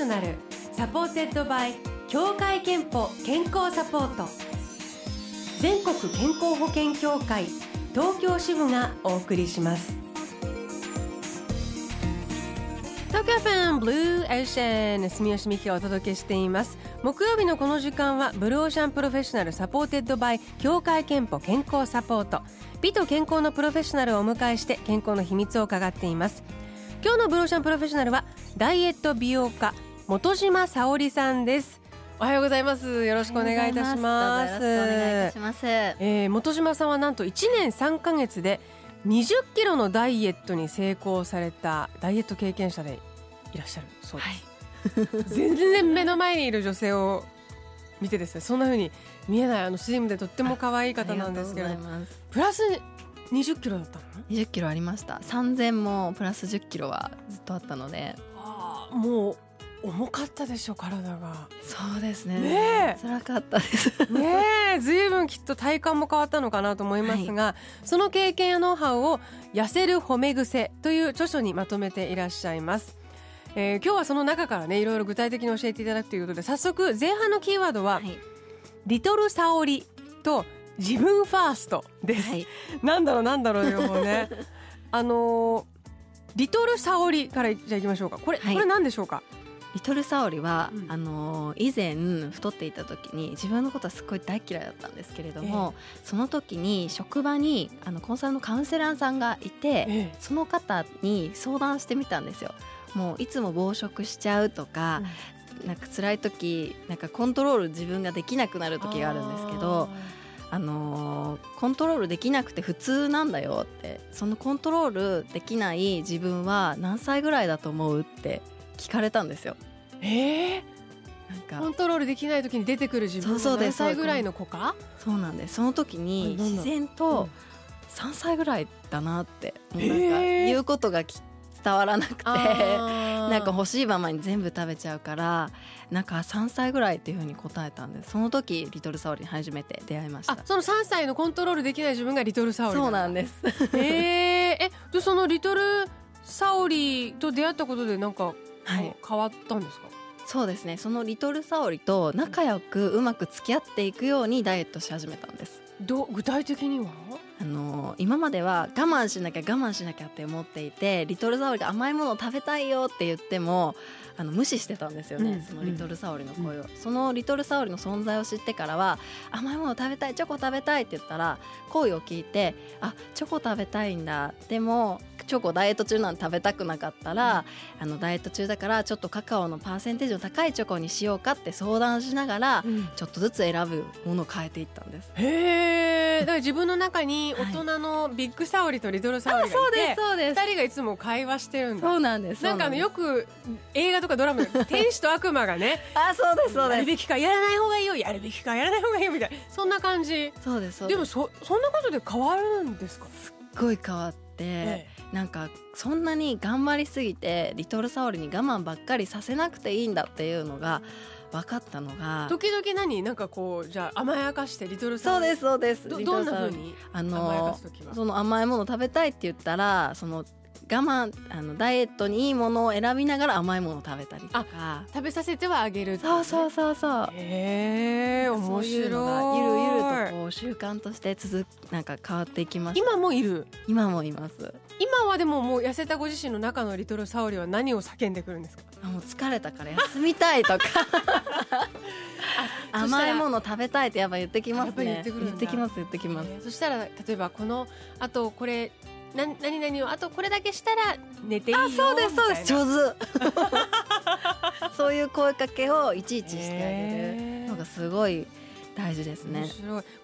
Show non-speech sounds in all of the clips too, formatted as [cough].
ショナル supported by 協会けんぽ健康サポート全国健康保険協会東京支部がお送りします東京 FM Blue Ocean 住吉美紀がお届けしています木曜日のこの時間は Blue Ocean Professional supported by 協会けんぽ健康サポート美と健康のプロフェッショナルをお迎えして健康の秘密を伺っています今日のブローシャンプロフェッショナルはダイエット美容家本島沙織さんです。おはようございます。よろしくお願いいたします。お願いいたします、えー、本島さんはなんと1年3ヶ月で20キロのダイエットに成功されたダイエット経験者でいらっしゃるそうです、はい、[laughs] 全然目の前にいる女性を見てですねそんな風に見えないあのスリムでとっても可愛い方なんですけどプラス20キロだったの？20キロありました。3000もプラス10キロはずっとあったので。あもう重かったでしょ体が。そうですね。ね辛かったです。ねずいぶんきっと体感も変わったのかなと思いますが、はい、その経験やノウハウを痩せる褒め癖という著書にまとめていらっしゃいます。えー、今日はその中からねいろいろ具体的に教えていただくということで早速前半のキーワードは、はい、リトル沙織と自分ファーストです、はい、なんだろうなんだろうよね。[laughs] あのー、リトル沙織からじゃあいきましょうか。これ、はい、これ何でしょうか？リトル沙織は、うん、あの以前太っていた時に自分のことはすごい大嫌いだったんですけれども、えその時に職場にあのコンサルのカウンセラーさんがいて、え、その方に相談してみたんですよ。もういつも暴食しちゃうとか、うん、なんか辛い時なんかコントロール自分ができなくなる時があるんですけど。あのー、コントロールできなくて普通なんだよってそのコントロールできない自分は何歳ぐらいだと思うって聞かれたんですよ。えー？なんか。コントロールできない時に出てくる自分は何歳ぐらいの子か？そうなんです。その時に自然と3歳ぐらいだなってなんか言うことがき伝わらなくて [laughs] なんか欲しいままに全部食べちゃうからなんか3歳ぐらいっていうふうに答えたんです。その時リトルサオリに初めて出会いました。その3歳のコントロールできない自分がリトルサオリそうなんです。えー、えでそのリトルサオリと出会ったことでなんか、はい、変わったんですか？そうですね。そのリトルサオリと仲良くうまく付き合っていくようにダイエットし始めたんです。ど具体的には？あの今までは我慢しなきゃ我慢しなきゃって思っていてリトルサオリが甘いものを食べたいよって言ってもあの無視してたんですよね、うん、そのリトルサオリの声を、うん、そのリトルサオリの存在を知ってからは甘いもの食べたいチョコ食べたいって言ったら声を聞いてあチョコ食べたいんだ。でもチョコダイエット中なんて食べたくなかったら、うん、あのダイエット中だからちょっとカカオのパーセンテージの高いチョコにしようかって相談しながら、うん、ちょっとずつ選ぶものを変えていったんです。へえ。だから自分の中に大人のビッグサオリとリトルサオリがいて、そうですそうです。二人がいつも会話してるんだ。そうなんです。なんかあのよく映画とかドラマ天使と悪魔がね、[laughs] あそうですそうです。やるべきかやらない方がいいよ、やるべきかやらない方がいいよみたいなそんな感じ。そうですでもそそんなことで変わるんですか？すっごい変わって。ええなんかそんなに頑張りすぎてリトルサオリに我慢ばっかりさせなくていいんだっていうのが分かったのが時々何？なんかこうじゃあ甘やかしてリトルサオリそうですそうです。どんなふうにあのその甘いもの食べたいって言ったらその我慢あのダイエットにいいものを選びながら甘いものを食べたりとか。食べさせてはあげる、ね、そうそうそうそう。へえ面白い。ゆるゆるとこう習慣として続なんか変わっていきます今もいる？今もいます。今はでももう痩せたご自身の中のリトルサオリは何を叫んでくるんですか？あもう疲れたから休みたいとか。[laughs] 甘いもの食べたいってやっぱ言ってきますね。言って言ってきます言ってきます、えー、そしたら例えばこのあとこれな何々をあとこれだけしたら寝ていいよあそうですそうです。上手。[laughs] そういう声かけをいちいちしてあげるのがすごい大事ですね。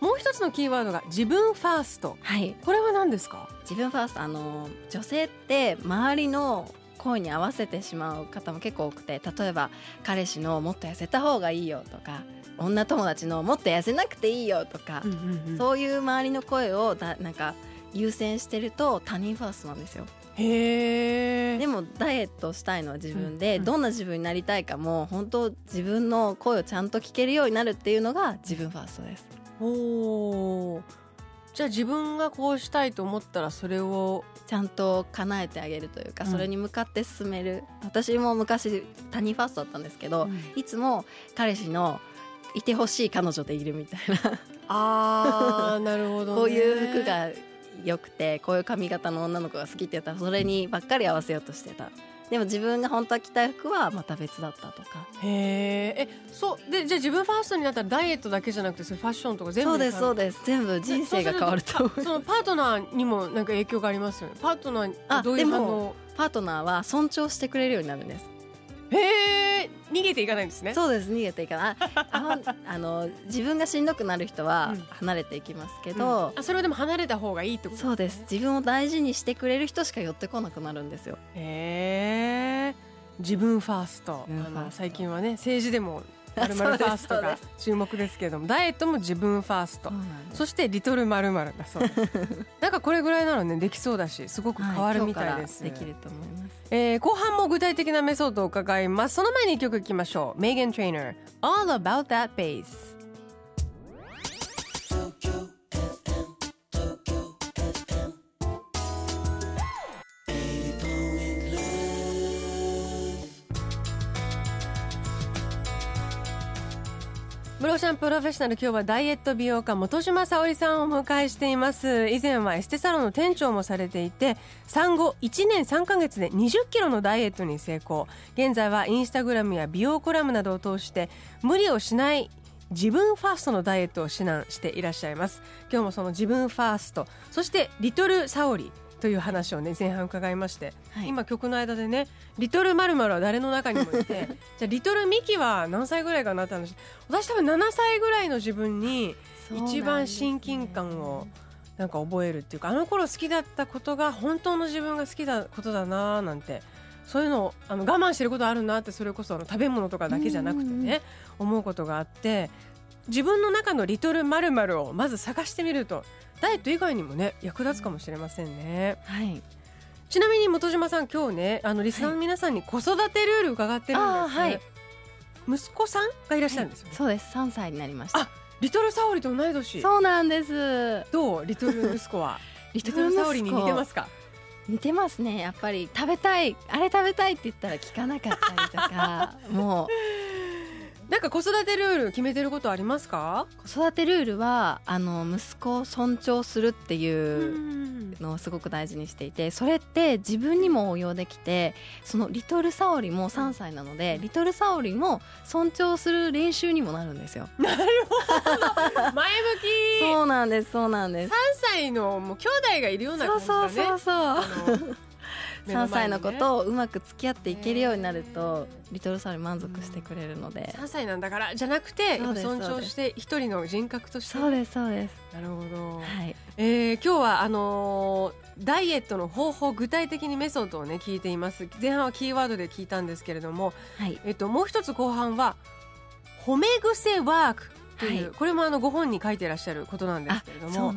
もう一つのキーワードが自分ファースト。はい。これは何ですか？自分ファースト。あの女性って周りの声に合わせてしまう方も結構多くて例えば彼氏のもっと痩せた方がいいよとか女友達のもっと痩せなくていいよとか、うんうんうん、そういう周りの声をだなんか優先してると他人ファーストなんですよ。へでもダイエットしたいのは自分で、うんうん、どんな自分になりたいかも本当自分の声をちゃんと聞けるようになるっていうのが自分ファーストです。おじゃあ自分がこうしたいと思ったらそれをちゃんと叶えてあげるというか、それに向かって進める。私も昔他人ファーストだったんですけど、うん、いつも彼氏のいてほしい彼女でいるみたいなあーなるほど、ね、こういう服が良くてこういう髪型の女の子が好きって言ったらそれにばっかり合わせようとしてた。でも自分が本当は着たい服はまた別だったとか。へえそう。でじゃあ自分ファーストになったらダイエットだけじゃなくてそファッションとか全部そうですそうです。全部人生が変わるとそのパートナーにもなんか影響がありますよね。パートナーどういう反応？パートナーは尊重してくれるようになるんですへえ逃げていかないんですね。そうです逃げていかない。あ [laughs] あの自分がしんどくなる人は離れていきますけど、うん。うん、あそれはでも離れた方がいいってこと、ね、そうです。自分を大事にしてくれる人しか寄ってこなくなるんですよ。へえ自分ファースト。あの最近はね政治でも [laughs] まるファーストが注目ですけれどもダイエットも自分ファースト。そしてリトルまるだそうです。[laughs] なんかこれぐらいなのねできそうだしすごく変わるみたいです、はい、できると思います、えー、後半も具体的なメソッドを伺います。その前に一曲いきましょう。メーガン・トレーナー All About That Bass ブローシャンプロフェッショナル今日はダイエット美容家本島沙織さんをお迎えしています。以前はエステサロンの店長もされていて産後1年3ヶ月で20キロのダイエットに成功。現在はインスタグラムや美容コラムなどを通して無理をしない自分ファーストのダイエットを指南していらっしゃいます。今日もその自分ファーストそしてリトル沙織という話をね前半伺いまして、はい、今曲の間でね「リトルまるは誰の中にもいて [laughs] じゃあリトルミキは何歳ぐらいかなって話。私多分7歳ぐらいの自分に一番親近感をなんか覚えるっていうかあの頃好きだったことが本当の自分が好きだことだなーなんてそういうのをあの我慢してることあるなってそれこそあの食べ物とかだけじゃなくてね思うことがあって自分の中のリトルまるをまず探してみるとダイエット以外にもね役立つかもしれませんね。はい、ちなみに本島さん今日ねあのリスナーの皆さんに子育てルール伺ってるんです、はい、息子さんがいらっしゃるんですよ、ね。はい、そうです。3歳になりました。リトルサオリと同い年。そうなんです。どう？リトル息子は？[laughs] リトルサオリに似てますか？似てますね。やっぱり食べたい。あれ食べたいって言ったら聞かなかったりとか。[laughs] もうなんか子育てルール決めてることありますか？子育てルールはあの息子を尊重するっていうのをすごく大事にしていてそれって自分にも応用できてそのリトルサオリも3歳なのでリトルサオリも尊重する練習にもなるんですよ。なるほど。前向き。そうなんですそうなんです。3歳のもう兄弟がいるような感じだね。そうそうそうそう3歳の子とうまく付き合っていけるようになるとリトルサウル満足してくれるので、うん、3歳なんだからじゃなくて尊重して一人の人格として。そうですそうです。なるほど、はい。えー、今日はあのー、ダイエットの方法具体的にメソッドをね聞いています。前半はキーワードで聞いたんですけれども、はい。えっと、もう一つ後半は褒め癖ワークという、はい、これもあのご本に書いていらっしゃることなんですけれども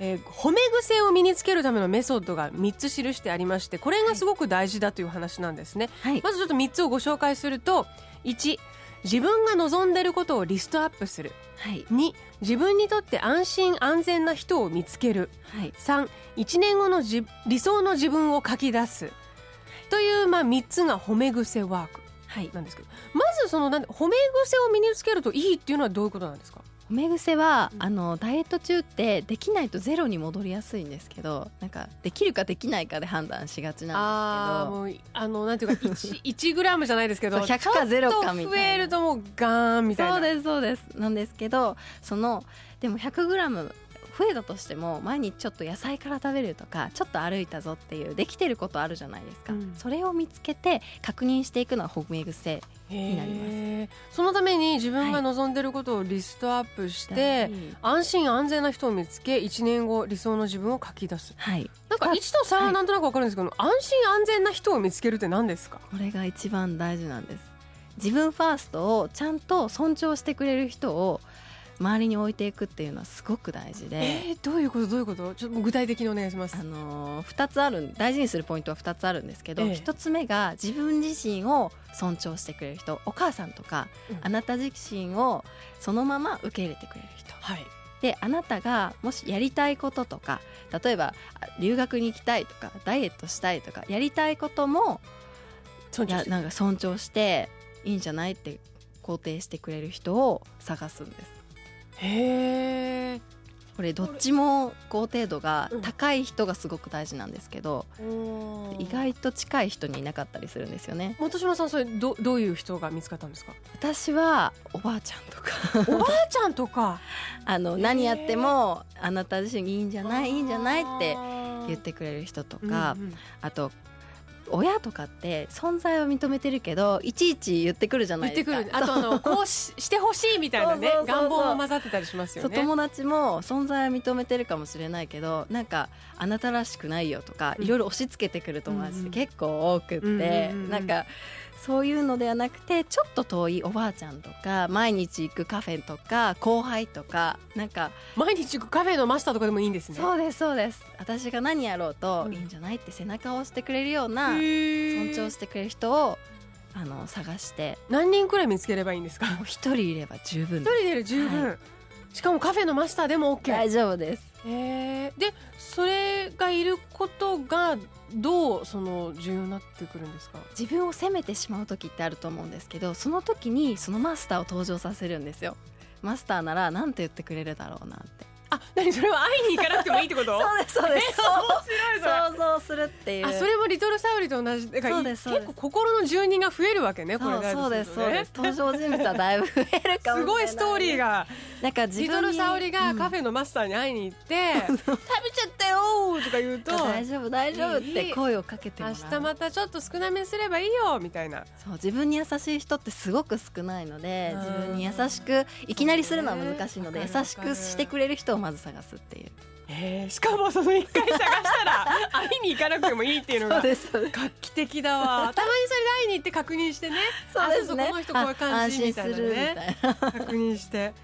えー、褒め癖を身につけるためのメソッドが3つ記してありましてこれがすごく大事だという話なんですね、はい、まずちょっと3つをご紹介すると1自分が望んでいることをリストアップする、はい、2自分にとって安心安全な人を見つける、はい、3 1年後のじ理想の自分を書き出す。という、まあ、3つが褒め癖ワークなんですけど、まずそのなん褒め癖を身につけるといいっていうのはどういうことなんですか？褒め癖は、あのダイエット中ってできないとゼロに戻りやすいんですけどなんかできるかできないかで判断しがちなんですけど。あのなんていうか 1, 1 [laughs] グラムじゃないですけど100か0かみたいな。増えるともうガーンみたいな。そうですそうです。なんですけどそのでも100グラム増えたとしても毎日ちょっと野菜から食べるとかちょっと歩いたぞっていうできてることあるじゃないですか、うん、それを見つけて確認していくのは褒め癖になります。そのために自分が望んでることをリストアップして、はい、安心安全な人を見つけ1年後理想の自分を書き出す、はい、なんか1と3はなんとなく分かるんですけど、はい、安心安全な人を見つけるって何ですか？これが一番大事なんです。自分ファーストをちゃんと尊重してくれる人を周りに置いていくっていうのはすごく大事で、えー、どういうこと？どういうこと？ちょっと具体的にお願いします。あの2つある大事にするポイントは2つあるんですけど、えー、1つ目が自分自身を尊重してくれる人。お母さんとか、うん、あなた自身をそのまま受け入れてくれる人、はい、であなたがもしやりたいこととか例えば留学に行きたいとかダイエットしたいとかやりたいこともいやなんか尊重していいんじゃないって肯定してくれる人を探すんです。へえ。これどっちも高程度が高い人がすごく大事なんですけど、うん、意外と近い人にいなかったりするんですよね。本島さんそれどどういう人が見つかったんですか？私はおばあちゃんとか。おばあちゃんとか？[laughs] あの何やってもあなた自身いいんじゃないいいんじゃないって言ってくれる人とか、うんうん、あと親とかって存在を認めてるけどいちいち言ってくるじゃないですか。あとあの [laughs] こうししてほしいみたいなね願望も混ざってたりしますよね。友達も存在は認めてるかもしれないけどなんかあなたらしくないよとか、いろいろ押し付けてくる友達って結構多くって、うんうん、なんかそういうのではなくてちょっと遠いおばあちゃんとか毎日行くカフェとか後輩とかなんか毎日行くカフェのマスターとかでもいいんですね。そうですそうです。私が何やろうといいんじゃないって背中を押してくれるような尊重してくれる人をあの探して。何人くらい見つければいいんですか？一人いれば十分一人で十分、はい、しかもカフェのマスターでも OK 大丈夫です。へでそれがいることがどうその重要になってくるんですか？自分を責めてしまう時ってあると思うんですけどその時にそのマスターを登場させるんですよ。マスターなら何て言ってくれるだろうなってあ、何それは会いに行かなくてもいいってこと？[laughs] そうですそうです。想像するっていう。あそれもリトルサウリと同じだから結構心の住人が増えるわけねこれそうですそうです。登場人物はだいぶ増えるかもすごいストーリーが。なんかリトルサウリがカフェのマスターに会いに行って「食べちゃったよ!」とか言うと「大丈夫大丈夫」って声をかけて明日またちょっと少なめにすればいいよみたいな。そう自分に優しい人ってすごく少ないので自分に優しくいきなりするのは難しいので優しくしてくれる人をまず探すっていう。えー、しかもその一回探したら [laughs] 会いに行かなくてもいいっていうのが画期的だわ。たまにそれで会いに行って確認してね。そうですね。この人こういう感じみたいなね。確認して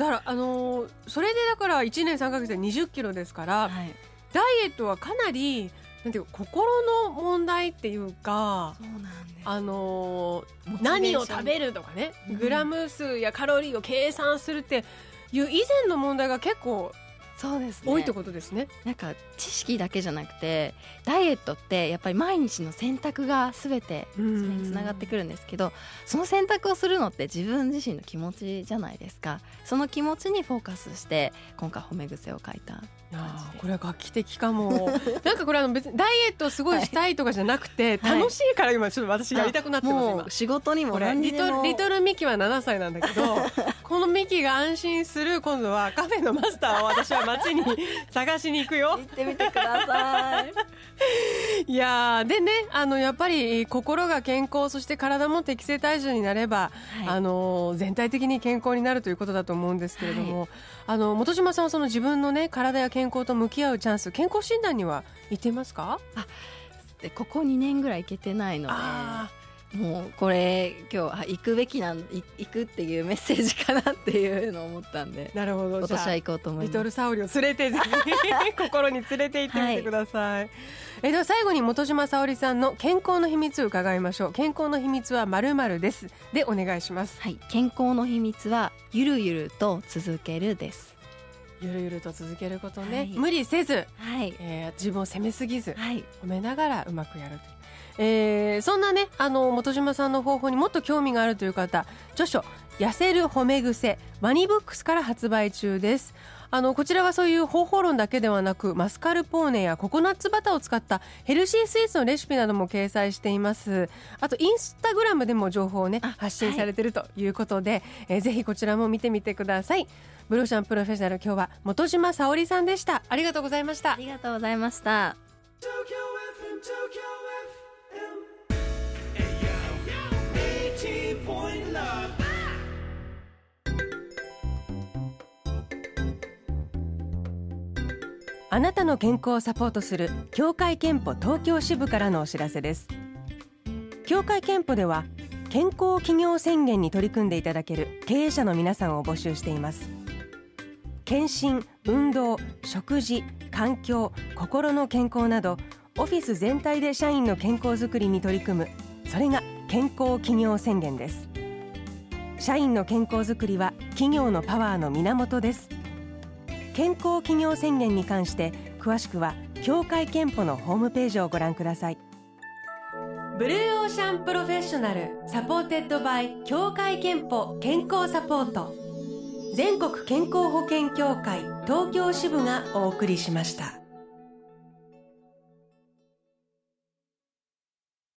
だからあのー、それでだから1年3か月で2 0キロですから、はい、ダイエットはかなりなんていう心の問題っていうかそうなんです。あのー、何を食べるとかね、グラム数やカロリーを計算するっていう以前の問題が結構そうです、ね、多いってことですね。なんか知識だけじゃなくてダイエットってやっぱり毎日の選択がすべてそれにつながってくるんですけどその選択をするのって自分自身の気持ちじゃないですか。その気持ちにフォーカスして今回褒め癖を書いたこれは楽器的かも。[laughs] なんかこれあの別にダイエットすごいしたいとかじゃなくて、はい、楽しいから今ちょっと私やりたくなってます仕事にもリトリトルミキは7歳なんだけど [laughs] このミキが安心する今度はカフェのマスターを私は街に探しに行くよ。行ってみてください。[laughs] いやでねあのやっぱり心が健康そして体も適正体重になれば、はい、あの全体的に健康になるということだと思うんですけれども、はい、あの本島さんはその自分のね体や健康と向き合うチャンス健康診断には行ってますか？あここ2年ぐらい行けてないのでもうこれ今日行くべきなん行くっていうメッセージかなっていうのを思ったんでなるほど。今年は行こうと思います。リトルサウリを連れて心に連れて行ってみてください、はい、えでは最後に本島沙織さんの健康の秘密を伺いましょう。健康の秘密はまるまるです。でお願いします。はい。健康の秘密はゆるゆると続けるですゆるゆると続けることね、はい、無理せず、はい。えー、自分を責めすぎず、はい、褒めながらうまくやるという。えー、そんなねあの本島さんの方法にもっと興味があるという方著書「痩せる褒め癖」ワニブックスから発売中です。あのこちらはそういう方法論だけではなくマスカルポーネやココナッツバターを使ったヘルシースイーツのレシピなども掲載しています。あとインスタグラムでも情報をね発信されているということで、はい、えー、ぜひこちらも見てみてくださいブローシャンプロフェッショナル今日は本島沙織さんでした。ありがとうございました。ありがとうございました。あなたの健康をサポートする協会憲法東京支部からのお知らせです。協会憲法では健康企業宣言に取り組んでいただける経営者の皆さんを募集しています検診、運動、食事、環境、心の健康などオフィス全体で社員の健康づくりに取り組む。それが健康企業宣言です。社員の健康づくりは企業のパワーの源です。健康企業宣言に関して詳しくは協会憲法のホームページをご覧ください。Blue Ocean Professional supported by 協会けんぽ健康サポート。全国健康保険協会東京支部がお送りしました。